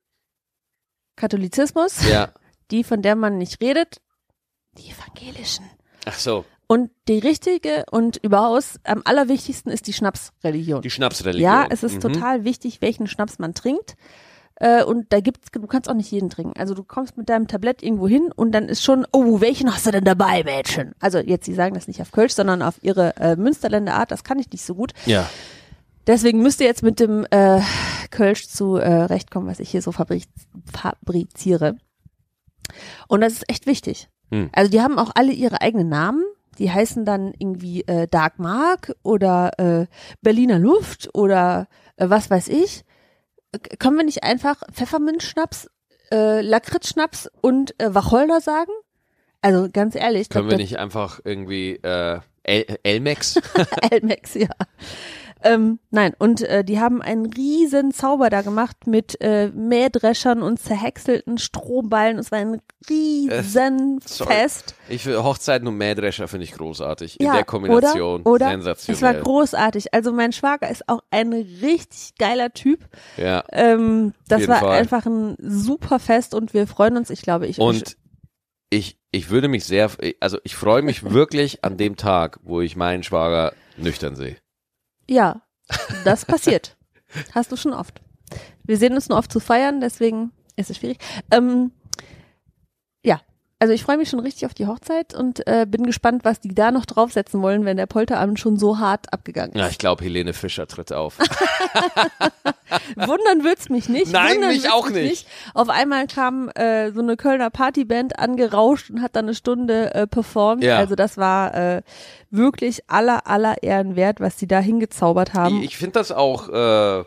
Katholizismus, Ja. die, von der man nicht redet, die evangelischen. Ach so, Und die richtige und überaus am allerwichtigsten ist die Schnapsreligion. die Schnapsreligion. Ja, es ist Mhm. total wichtig, welchen Schnaps man trinkt. Äh, und da gibt's, du kannst auch nicht jeden trinken. Also du kommst mit deinem Tablett irgendwo hin und dann ist schon, oh, welchen hast du denn dabei, Mädchen? Also jetzt, sie sagen das nicht auf Kölsch, sondern auf ihre äh, Münsterländer Art, das kann ich nicht so gut. Ja. Deswegen müsst ihr jetzt mit dem äh, Kölsch zu äh, recht kommen, was ich hier so fabriz fabriziere. Und das ist echt wichtig. Hm. Also die haben auch alle ihre eigenen Namen. Die heißen dann irgendwie äh, Dark Mark oder äh, Berliner Luft oder äh, was weiß ich. K- Können wir nicht einfach Pfefferminzschnaps, äh, Lakritzschnaps und äh, Wacholder sagen? Also ganz ehrlich, Können wir Dr. nicht einfach irgendwie äh, El Elmex? Elmex, ja. Ähm, nein, und äh, die haben einen riesen Zauber da gemacht mit äh, Mähdreschern und zerhäckselten Strohballen. Es war ein riesen sorry. Fest. ich Hochzeiten und Mähdrescher finde ich großartig. In Ja, der Kombination oder? oder? sensationell. Es war großartig. Also mein Schwager ist auch ein richtig geiler Typ. ja. Ähm, das war Fall. einfach ein super Fest und wir freuen uns. Ich glaube, ich Und ich, ich würde mich sehr, also ich freue mich wirklich an dem Tag, wo ich meinen Schwager nüchtern sehe. Ja, das passiert. Hast du schon oft. Wir sehen uns nur oft zu feiern, deswegen ist es schwierig. Ähm, also ich freue mich schon richtig auf die Hochzeit und äh, bin gespannt, was die da noch draufsetzen wollen, wenn der Polterabend schon so hart abgegangen ist. Ja, ich glaube, Helene Fischer tritt auf. Wundern wird's mich nicht. Nein, Wundern mich auch nicht. Auf einmal kam äh, so eine Kölner Partyband angerauscht und hat dann eine Stunde äh, performt. Ja. Also das war äh, wirklich aller aller Ehren wert, was sie da hingezaubert haben. Ich, ich finde das auch äh,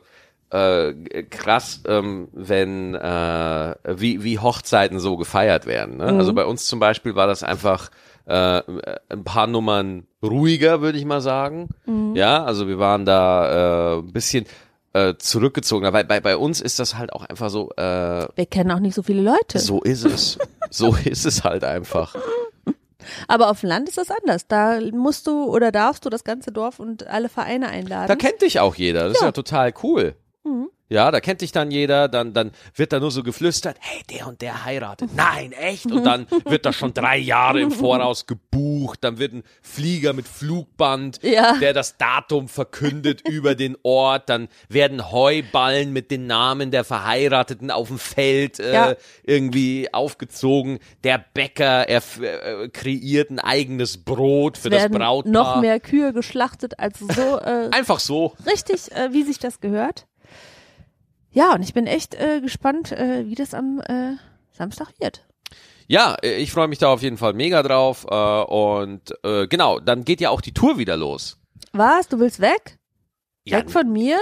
äh, krass, ähm, wenn äh, wie, wie Hochzeiten so gefeiert werden. Ne? Mhm. Also bei uns zum Beispiel war das einfach äh, ein paar Nummern ruhiger, würde ich mal sagen. Mhm. Ja, also wir waren da äh, ein bisschen äh, zurückgezogen. Weil bei, bei uns ist das halt auch einfach so, äh, Wir kennen auch nicht so viele Leute. so ist es. so ist es halt einfach. Aber auf dem Land ist das anders. Da musst du oder darfst du das ganze Dorf und alle Vereine einladen. Da kennt dich auch jeder. Das ist Ja. ja total cool. Mhm. Ja, da kennt dich dann jeder, dann, dann wird da nur so geflüstert, hey, der und der heiratet. Nein, echt? Und dann wird da schon drei Jahre im Voraus gebucht, dann wird ein Flieger mit Flugband, Ja. der das Datum verkündet über den Ort, dann werden Heuballen mit den Namen der Verheirateten auf dem Feld äh, Ja. irgendwie aufgezogen. Der Bäcker, er äh, kreiert ein eigenes Brot für das Brautpaar. noch mehr Kühe geschlachtet als so äh, Einfach so. richtig, äh, wie sich das gehört. Ja, und ich bin echt äh, gespannt, äh, wie das am äh, Samstag wird. Ja, äh, ich freue mich da auf jeden Fall mega drauf. Äh, und äh, genau, dann geht ja auch die Tour wieder los. Was? Du willst weg? Ja, Weg von mir?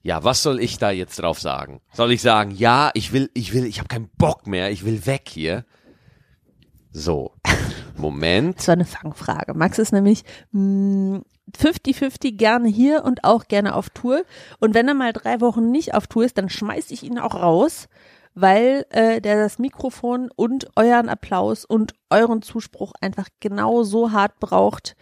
ja, was soll ich da jetzt drauf sagen? Soll ich sagen, ja, ich will, ich will, ich habe keinen Bock mehr, ich will weg hier? So, Moment. Das war eine Fangfrage. Max ist nämlich mh, 50-50 gerne hier und auch gerne auf Tour. Und wenn er mal drei Wochen nicht auf Tour ist, dann schmeiß ich ihn auch raus, weil äh, der das Mikrofon und euren Applaus und euren Zuspruch einfach genau so hart braucht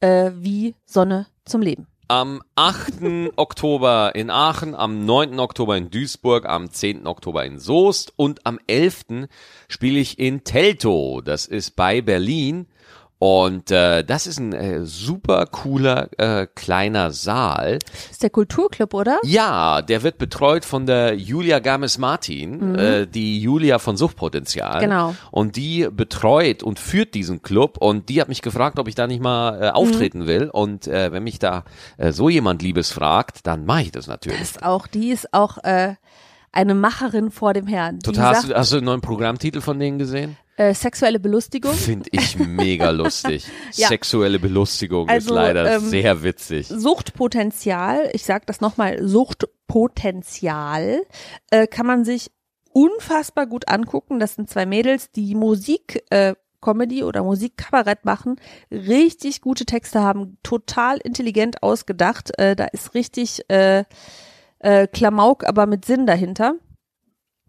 äh, wie Sonne zum Leben. Am 8. Oktober in Aachen, am 9. Oktober in Duisburg, am 10. Oktober in Soest und am 11. spiele ich in Teltow. Das ist bei Berlin. Und äh, das ist ein äh, super cooler äh, kleiner Saal. Das ist der Kulturclub, oder? Ja, der wird betreut von der Julia Games-Martin, äh, die Julia von Suchtpotenzial. Genau. Und die betreut und führt diesen Club und die hat mich gefragt, ob ich da nicht mal äh, auftreten will. Und äh, wenn mich da äh, so jemand Liebes fragt, dann mache ich das natürlich. ist auch, die ist auch äh, eine Macherin vor dem Herrn. Total, hast, sagt, du, hast du den neuen Programmtitel von denen gesehen? Äh, sexuelle Belustigung. Finde ich mega lustig. Ja. Sexuelle Belustigung ist Also, leider ähm, sehr witzig. Suchtpotenzial, ich sag das nochmal, Suchtpotenzial, äh, kann man sich unfassbar gut angucken. Das sind zwei Mädels, die Musik, äh, Comedy oder Musikkabarett machen, richtig gute Texte haben, total intelligent ausgedacht. Äh, da ist richtig äh, äh, Klamauk, aber mit Sinn dahinter.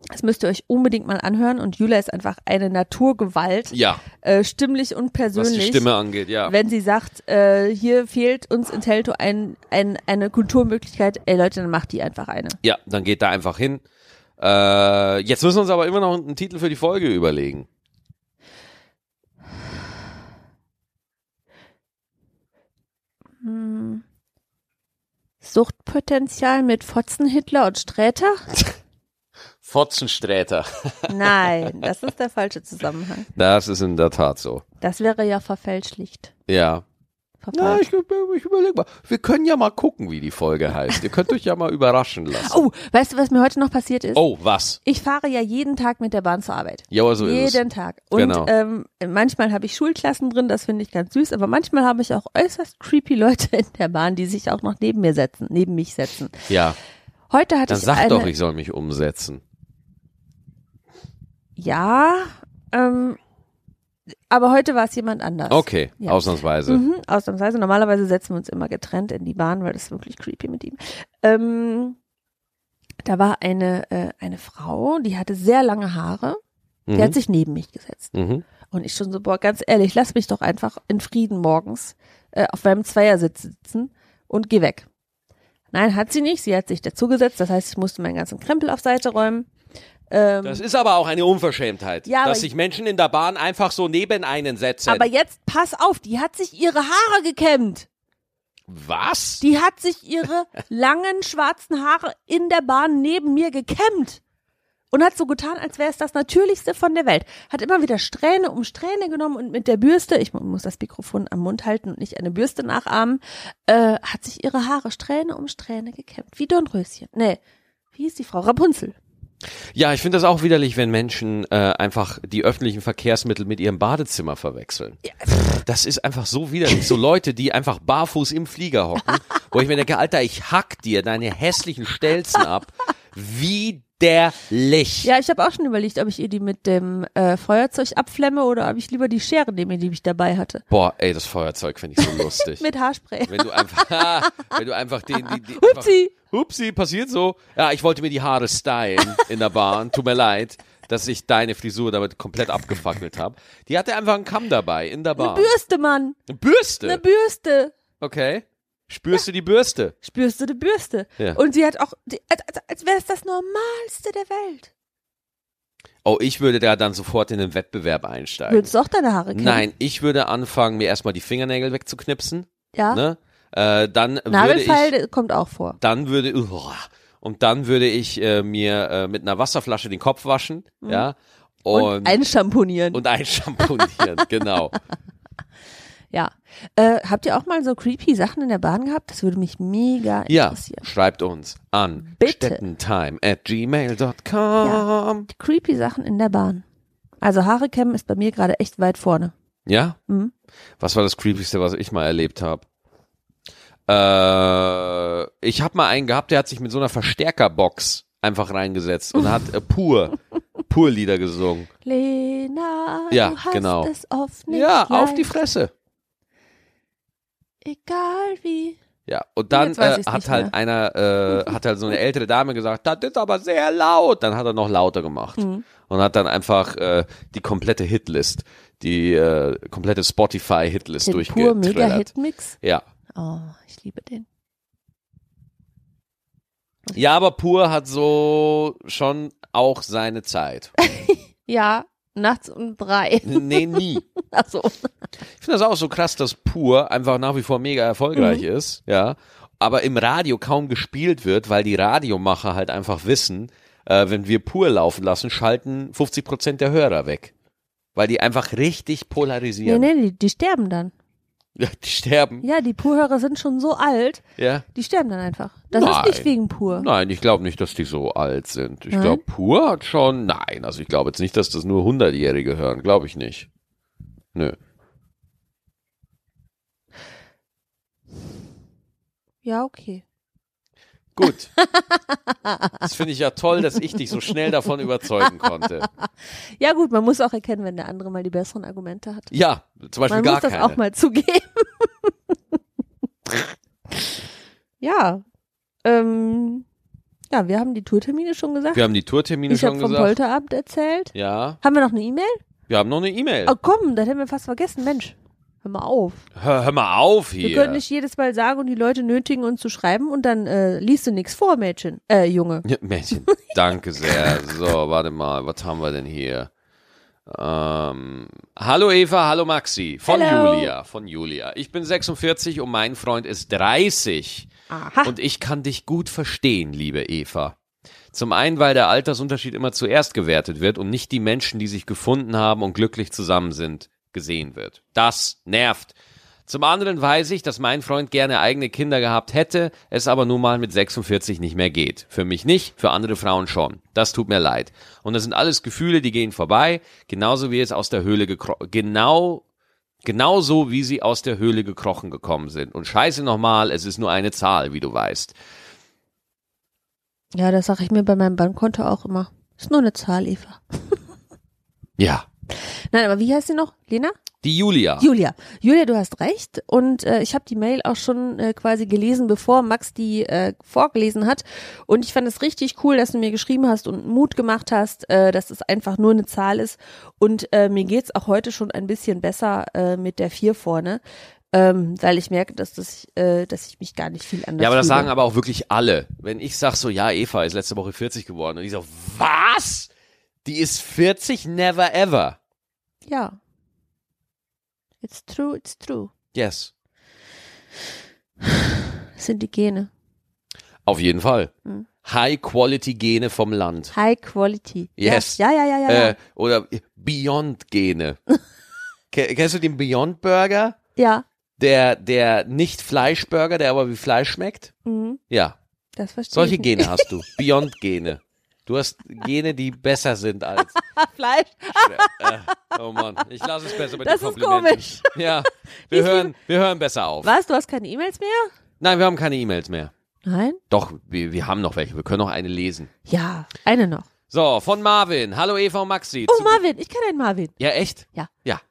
Das müsst ihr euch unbedingt mal anhören. Und Julia ist einfach eine Naturgewalt, Ja, äh, stimmlich und was persönlich die Stimme angeht, ja. wenn sie sagt, äh, hier fehlt uns in Telto ein, ein, eine Kulturmöglichkeit, ey Leute, dann macht die einfach eine. Ja, dann geht da einfach hin. Äh, jetzt müssen wir uns aber immer noch einen Titel für die Folge überlegen. Suchtpotenzial mit Fotzen, Hitler und Sträter? Fotzensträter. Nein, das ist der falsche Zusammenhang. Das ist in der Tat so. Das wäre ja verfälschlicht. Ja. Na, ich, ich überlege mal. Wir können ja mal gucken, wie die Folge heißt. Ihr könnt euch ja mal überraschen lassen. Oh, weißt du, was mir heute noch passiert ist? Oh, was? Ich fahre ja jeden Tag mit der Bahn zur Arbeit. Ja, so ist es. Jeden Tag. Und Genau. ähm, manchmal habe ich Schulklassen drin, das finde ich ganz süß, aber manchmal habe ich auch äußerst creepy Leute in der Bahn, die sich auch noch neben mir setzen, neben mich setzen. Ja, Heute hatte dann ich sag eine, doch, ich soll mich umsetzen. Ja, ähm, aber heute war es jemand anders. Okay, Ja. ausnahmsweise. Mhm, ausnahmsweise. Normalerweise setzen wir uns immer getrennt in die Bahn, weil das ist wirklich creepy mit ihm. Ähm, da war eine, äh, eine Frau, die hatte sehr lange Haare. Die Mhm. hat sich neben mich gesetzt. Mhm. Und ich schon so, boah, ganz ehrlich, lass mich doch einfach in Frieden morgens äh, auf meinem Zweiersitz sitzen und geh weg. Nein, hat sie nicht. Sie hat sich dazugesetzt. Das heißt, ich musste meinen ganzen Krempel auf Seite räumen. Ähm, Das ist aber auch eine Unverschämtheit, Ja, dass sich Menschen in der Bahn einfach so neben einen setzen. aber jetzt pass auf, die hat sich ihre Haare gekämmt. Was? Die hat sich ihre langen schwarzen Haare in der Bahn neben mir gekämmt. Und hat so getan, als wäre es das Natürlichste von der Welt. Hat immer wieder Strähne um Strähne genommen und mit der Bürste, ich mu- muss das Mikrofon am Mund halten und nicht eine Bürste nachahmen, äh, hat sich ihre Haare Strähne um Strähne gekämmt. Wie Dornröschen. Nee, wie hieß die Frau? Rapunzel. Ja, ich finde das auch widerlich, wenn Menschen äh, einfach die öffentlichen Verkehrsmittel mit ihrem Badezimmer verwechseln. Das ist einfach so widerlich. So Leute, die einfach barfuß im Flieger hocken, wo ich mir denke, Alter, ich hack dir deine hässlichen Stelzen ab. Widerlich. Ja, ich habe auch schon überlegt, ob ich ihr die mit dem äh, Feuerzeug abflemme oder ob ich lieber die Schere nehme, die ich dabei hatte. Boah, ey, das Feuerzeug finde ich so lustig. Mit Haarspray. wenn du einfach, wenn du einfach den, die, die einfach, Upsi. Upsi, passiert so. Ja, ich wollte mir die Haare stylen in der Bahn. Tut mir leid, dass ich deine Frisur damit komplett abgefackelt habe. Die hatte einfach einen Kamm dabei in der Eine Bahn. Bürste, Mann. Eine Bürste. Eine Bürste. Okay. Spürst du die Bürste? spürst du die Bürste. Ja. Und sie hat auch, die, als, als, wäre es das Normalste der Welt. Oh, ich würde da dann sofort in den Wettbewerb einsteigen. Willst du auch deine Haare kämmen? Nein, ich würde anfangen, mir erstmal die Fingernägel wegzuknipsen. Ja. Ne? Äh, dann würde ich, Nagelfeil kommt auch vor. dann würde, uah, und dann würde ich äh, mir äh, mit einer Wasserflasche den Kopf waschen, ja. Und, Und, einschamponieren. und einschamponieren, genau. Ja. Äh, habt ihr auch mal so creepy Sachen in der Bahn gehabt? Das würde mich mega Ja, interessieren. schreibt uns an Bitte. stettentime at gmail.com. Die creepy Sachen in der Bahn. Also Haare kämmen ist bei mir gerade echt weit vorne. Ja? Mhm. Was war das creepyste, was ich mal erlebt habe? Äh, ich habe mal einen gehabt, der hat sich mit so einer Verstärkerbox einfach reingesetzt und hat äh, pur, pur Lieder gesungen. Lena, Ja, du hast genau. es oft nicht ja, auf die leicht. Fresse. Egal wie. Ja, und dann äh, hat halt mehr. einer, äh, hat halt so eine ältere Dame gesagt, das ist aber sehr laut. Dann hat er noch lauter gemacht Mhm. und hat dann einfach äh, die komplette Hitlist, die äh, komplette Spotify-Hitlist Den pur mega. Hitmix. Ja. Oh, ich liebe den. ja, aber pur hat so schon auch seine Zeit. Ja, nachts um drei. nee, nie. Achso. Ich finde das auch so krass, dass pur einfach nach wie vor mega erfolgreich Mhm. ist, ja, aber im Radio kaum gespielt wird, weil die Radiomacher halt einfach wissen, äh, wenn wir pur laufen lassen, schalten 50 Prozent der Hörer weg. Weil die einfach richtig Nee, polarisieren. nee, die, die sterben dann. Ja, die sterben. Ja, die Purhörer sind schon so alt, Ja. die sterben dann einfach. Das Nein. ist nicht wegen Pur. Nein, ich glaube nicht, dass die so alt sind. Ich glaube, Pur hat schon. Nein, also ich glaube jetzt nicht, dass das nur Hundertjährige hören. Glaube ich nicht. Nö. Ja, okay. Gut. Das finde ich ja toll, dass ich dich so schnell davon überzeugen konnte. Ja gut, man muss auch erkennen, wenn der andere mal die besseren Argumente hat. Ja, zum Beispiel Man gar muss das keine. auch mal zugeben. ja. Ähm, ja, wir haben die Tourtermine schon gesagt. Wir haben die Tourtermine ich habe schon vom gesagt. Polterabend erzählt. Ja, Haben wir noch eine E-Mail? wir haben noch eine E-Mail. Oh komm, das hätten wir fast vergessen. Mensch, hör mal auf. Hör, hör mal auf Wir hier. können nicht jedes Mal sagen und die Leute nötigen uns zu schreiben und dann äh, liest du nichts vor, Mädchen. Äh, Junge. Ja, Mädchen, danke sehr. So, warte mal, was haben wir denn hier? Ähm, hallo Eva, hallo Maxi. Von Hello. Julia, von Julia. Ich bin 46 und mein Freund ist 30. Aha. Und ich kann dich gut verstehen, liebe Eva. Zum einen, weil der Altersunterschied immer zuerst gewertet wird und nicht die Menschen, die sich gefunden haben und glücklich zusammen sind, gesehen wird. Das nervt. Zum anderen weiß ich, dass mein Freund gerne eigene Kinder gehabt hätte, es aber nun mal mit 46 nicht mehr geht. Für mich nicht, für andere Frauen schon. Das tut mir leid. Und das sind alles Gefühle, die gehen vorbei, genauso wie es aus der Höhle gekrochen, genau Genauso wie sie aus der Höhle gekrochen gekommen sind. Und scheiße nochmal, es ist nur eine Zahl, wie du weißt. Ja, das sage ich mir bei meinem Bankkonto auch immer. Ist nur eine Zahl, Eva. Ja. Nein, aber wie heißt sie noch? Lena? Die Julia. Julia. Julia, du hast recht. Und äh, ich habe die Mail auch schon äh, quasi gelesen, bevor Max die äh, vorgelesen hat. Und ich fand es richtig cool, dass du mir geschrieben hast und Mut gemacht hast, äh, dass es einfach nur eine Zahl ist. Und äh, mir geht's auch heute schon ein bisschen besser äh, mit der vier vorne. Ähm, weil ich merke, dass, das, äh, dass ich mich gar nicht viel anders ja, aber das fühle. sagen aber auch wirklich alle. Wenn ich sag so, ja, Eva ist letzte Woche 40 geworden. Und die so, was? Die ist 40? Never ever. Ja. It's true, it's true. Yes. Das sind die Gene. Auf jeden Fall. Hm. High-Quality-Gene vom Land. High Quality. Yes. Ja, ja, ja, ja. ja. Äh, oder Beyond-Gene. Ke- Kennst du den Beyond Burger? ja. Der, der nicht Fleischburger, der aber wie Fleisch schmeckt? Mhm. Ja. Das verstehe Solche ich. Gene hast du. Beyond-Gene. Du hast Gene, die besser sind als. Fleisch. Äh, oh Mann, ich lasse es besser mit Das den ist Komplimenten. komisch. Ja, wir Ich hören, wir hören besser auf. Was? Du hast keine E-Mails mehr? Nein, wir haben keine E-Mails mehr. Nein? Doch, wir, wir haben noch welche. Wir können noch eine lesen. Ja, eine noch. So, von Marvin. Hallo Eva und Maxi. Oh, Zu- Marvin, ich kenne einen Marvin. Ja, echt? Ja. Ja.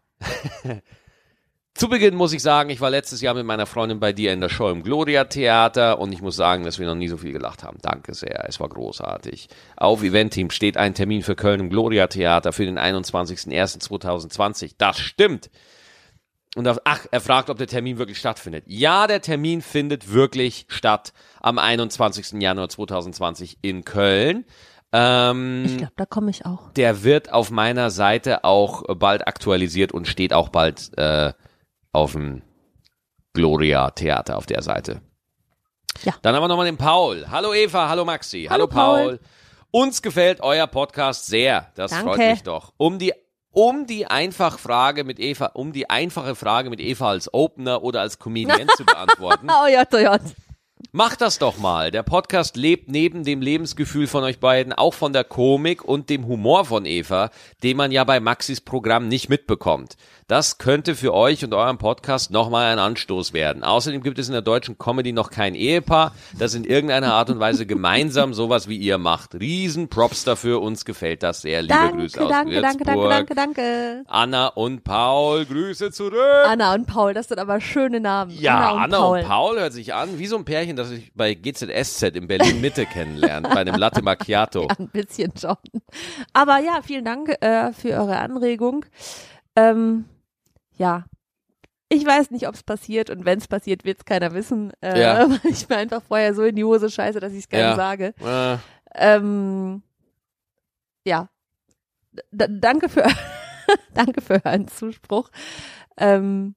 Zu Beginn muss ich sagen, ich war letztes Jahr mit meiner Freundin bei dir in der Show im Gloria Theater und ich muss sagen, dass wir noch nie so viel gelacht haben. Danke sehr, es war großartig. Auf Eventteam steht ein Termin für Köln im Gloria Theater für den 21.01.2020. Das stimmt. Und auf, ach, er fragt, ob der Termin wirklich stattfindet. Ja, der Termin findet wirklich statt am 21. Januar 2020 in Köln. Ähm, Ich glaube, da komme ich auch. der wird auf meiner Seite auch bald aktualisiert und steht auch bald äh, auf dem Gloria Theater auf der Seite. Ja. Dann haben wir nochmal den Paul. Hallo Eva, hallo Maxi. Hallo, Paul. Paul. Uns gefällt euer Podcast sehr. Das Danke. freut mich doch. Um die um die einfach Frage mit Eva, um die einfache Frage mit Eva als Opener oder als Comedian zu beantworten. Oh J, oh J. Macht das doch mal. Der Podcast lebt neben dem Lebensgefühl von euch beiden auch von der Komik und dem Humor von Eva, den man ja bei Maxis Programm nicht mitbekommt. Das könnte für euch und euren Podcast nochmal ein Anstoß werden. Außerdem gibt es in der deutschen Comedy noch kein Ehepaar, das in irgendeiner Art und Weise gemeinsam sowas wie ihr macht. Riesen Props dafür, uns gefällt das sehr. Liebe Danke, Grüße aus danke, danke, danke, Würzburg. danke, danke. Anna und Paul, Grüße zurück. Anna und Paul, das sind aber schöne Namen. Ja, Anna und Anna Paul. und Paul hört sich an wie so ein Pärchen, das sich bei GZSZ in Berlin Mitte kennenlernt, bei einem Latte Macchiato. Ein bisschen schon. Aber ja, vielen Dank äh, für eure Anregung. Ähm, ja. Ich weiß nicht, ob es passiert und wenn es passiert, wird es keiner wissen. Äh, Ja. Weil ich mir einfach vorher so in die Hose scheiße, dass ich es gerne Ja. sage. Äh, Ähm, ja. D danke für danke für euren Zuspruch. Ähm,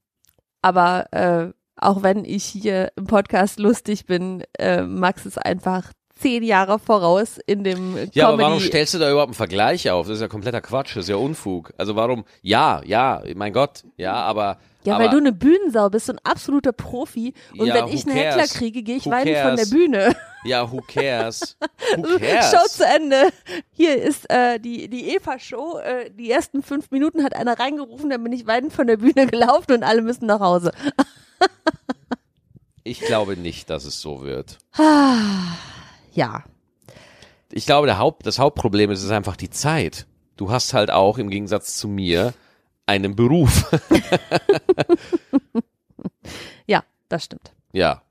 aber äh, auch wenn ich hier im Podcast lustig bin, äh, Max ist einfach zehn Jahre voraus in dem ja, aber Comedy. warum stellst du da überhaupt einen Vergleich auf? Das ist ja kompletter Quatsch, das ist ja Unfug. Also warum, ja, ja, mein Gott, ja, aber, Ja, Aber- weil du eine Bühnensau bist, so ein absoluter Profi. Und Ja, wenn ich einen Heckler cares? kriege, gehe ich Who von der? Bühne. Ja, who cares? Who Show cares? zu Ende. Hier ist äh, die, die Eva-Show. Äh, die ersten fünf Minuten hat einer reingerufen, dann bin ich weinend von der Bühne gelaufen und alle müssen nach Hause. Ich glaube nicht, dass es so wird. Ja. Ich glaube, der Haupt, das Hauptproblem ist, ist einfach die Zeit. Du hast halt auch im Gegensatz zu mir einen Beruf. Ja, das stimmt. ja.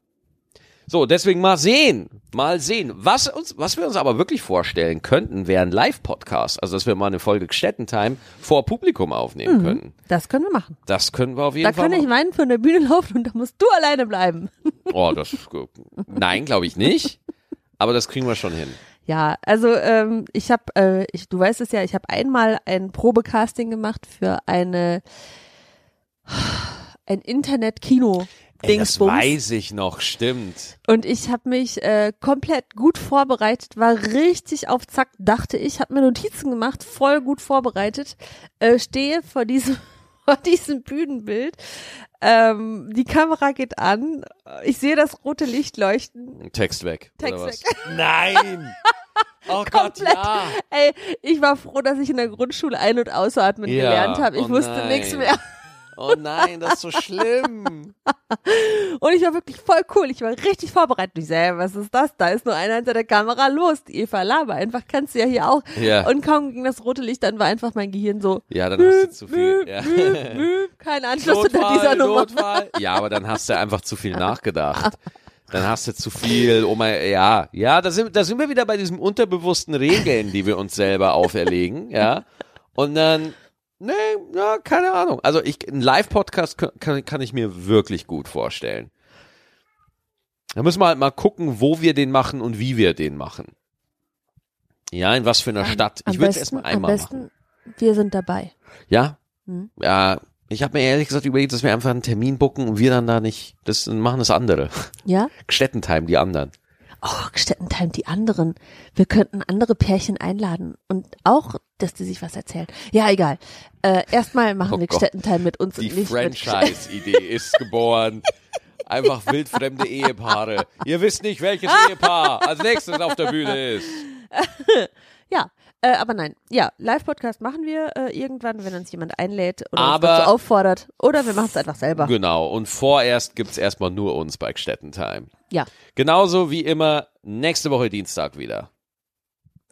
So, deswegen mal sehen, mal sehen. Was uns, was wir uns aber wirklich vorstellen könnten, wäre ein Live-Podcast. Also, dass wir mal eine Folge Gstettentime vor Publikum aufnehmen könnten. Das können wir machen. Das können wir auf jeden Da Fall kann ich machen. weinend von der Bühne laufen und da musst du alleine bleiben. Oh, das, nein, glaube ich nicht. Aber das kriegen wir schon hin. Ja, also ähm, ich habe, äh, ich, du weißt es ja, ich habe einmal ein Probecasting gemacht für eine ein Internet-Kino. Ey, das weiß ich noch, stimmt. Und ich habe mich äh, komplett gut vorbereitet, war richtig auf Zack, dachte ich, habe mir Notizen gemacht, voll gut vorbereitet, äh, stehe vor diesem vor diesem Bühnenbild. Ähm, die Kamera geht an, ich sehe das rote Licht leuchten. Text weg. Text oder was? weg. Nein! Oh Gott, Komplett. ja. Ey, ich war froh, dass ich in der Grundschule ein- und ausatmen Ja, gelernt habe. Ich oh wusste nichts mehr. Oh nein, das ist so schlimm. Und ich war wirklich voll cool. Ich war richtig vorbereitet. Ich sage, was ist das? Da ist nur einer hinter der Kamera. Los, die Eva Laber. Einfach kannst du ja hier auch. Ja. Und kaum ging das rote Licht, dann war einfach mein Gehirn so. Ja, dann hast du zu viel. Ja. müh, müh. Kein Anschluss unter dieser Notfall, Nummer. Notfall. Ja, aber dann hast du einfach zu viel nachgedacht. Dann hast du zu viel, oh mein, ja, ja, da sind, da sind wir wieder bei diesen unterbewussten Regeln, die wir uns selber auferlegen, ja. Und dann, nee, ja, keine Ahnung. Also ich, ein Live-Podcast kann, kann, ich mir wirklich gut vorstellen. Da müssen wir halt mal gucken, wo wir den machen und wie wir den machen. Ja, in was für einer Stadt. Am Ich will es erstmal einmal Am machen. besten, wir sind dabei. Ja? Hm. Ja, ich habe mir ehrlich gesagt überlegt, dass wir einfach einen Termin bucken und wir dann da nicht, das machen das andere. Ja? Gstettentime, die anderen. Oh, Gstettentime, die anderen. Wir könnten andere Pärchen einladen und auch, dass die sich was erzählen. Ja, egal. Äh, erstmal machen Oh wir. Gstettentime mit uns Die Franchise-Idee ist geboren. Einfach wildfremde Ehepaare. Ihr wisst nicht, welches Ehepaar als nächstes auf der Bühne ist. Ja, äh, aber nein. Ja, Live-Podcast machen wir äh, irgendwann, wenn uns jemand einlädt oder Aber- uns dazu auffordert. Oder wir machen es einfach selber. Genau. Und vorerst gibt's erstmal nur uns bei Gstettentime. Ja. Genauso wie immer nächste Woche Dienstag wieder.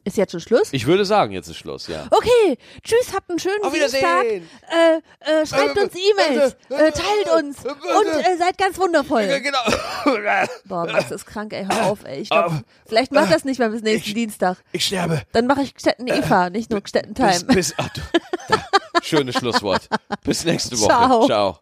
Ist jetzt schon Schluss? Ich würde sagen, jetzt ist Schluss, ja. Okay, tschüss, habt einen schönen Auf Dienstag. Wiedersehen. Äh, äh, schreibt Äh, uns E-Mails, äh, äh, teilt uns äh, und äh, seid ganz wundervoll. Genau. Boah, Max ist krank, ey, hör auf, ey. Ich glaub, vielleicht macht das nicht mal bis nächsten Ich- Dienstag. Ich sterbe. Dann mache ich Gstetten Eva, nicht nur Gstetten Bis, Time. bis, ach, du, da, schönes Schlusswort. Bis nächste Woche. Ciao. Ciao.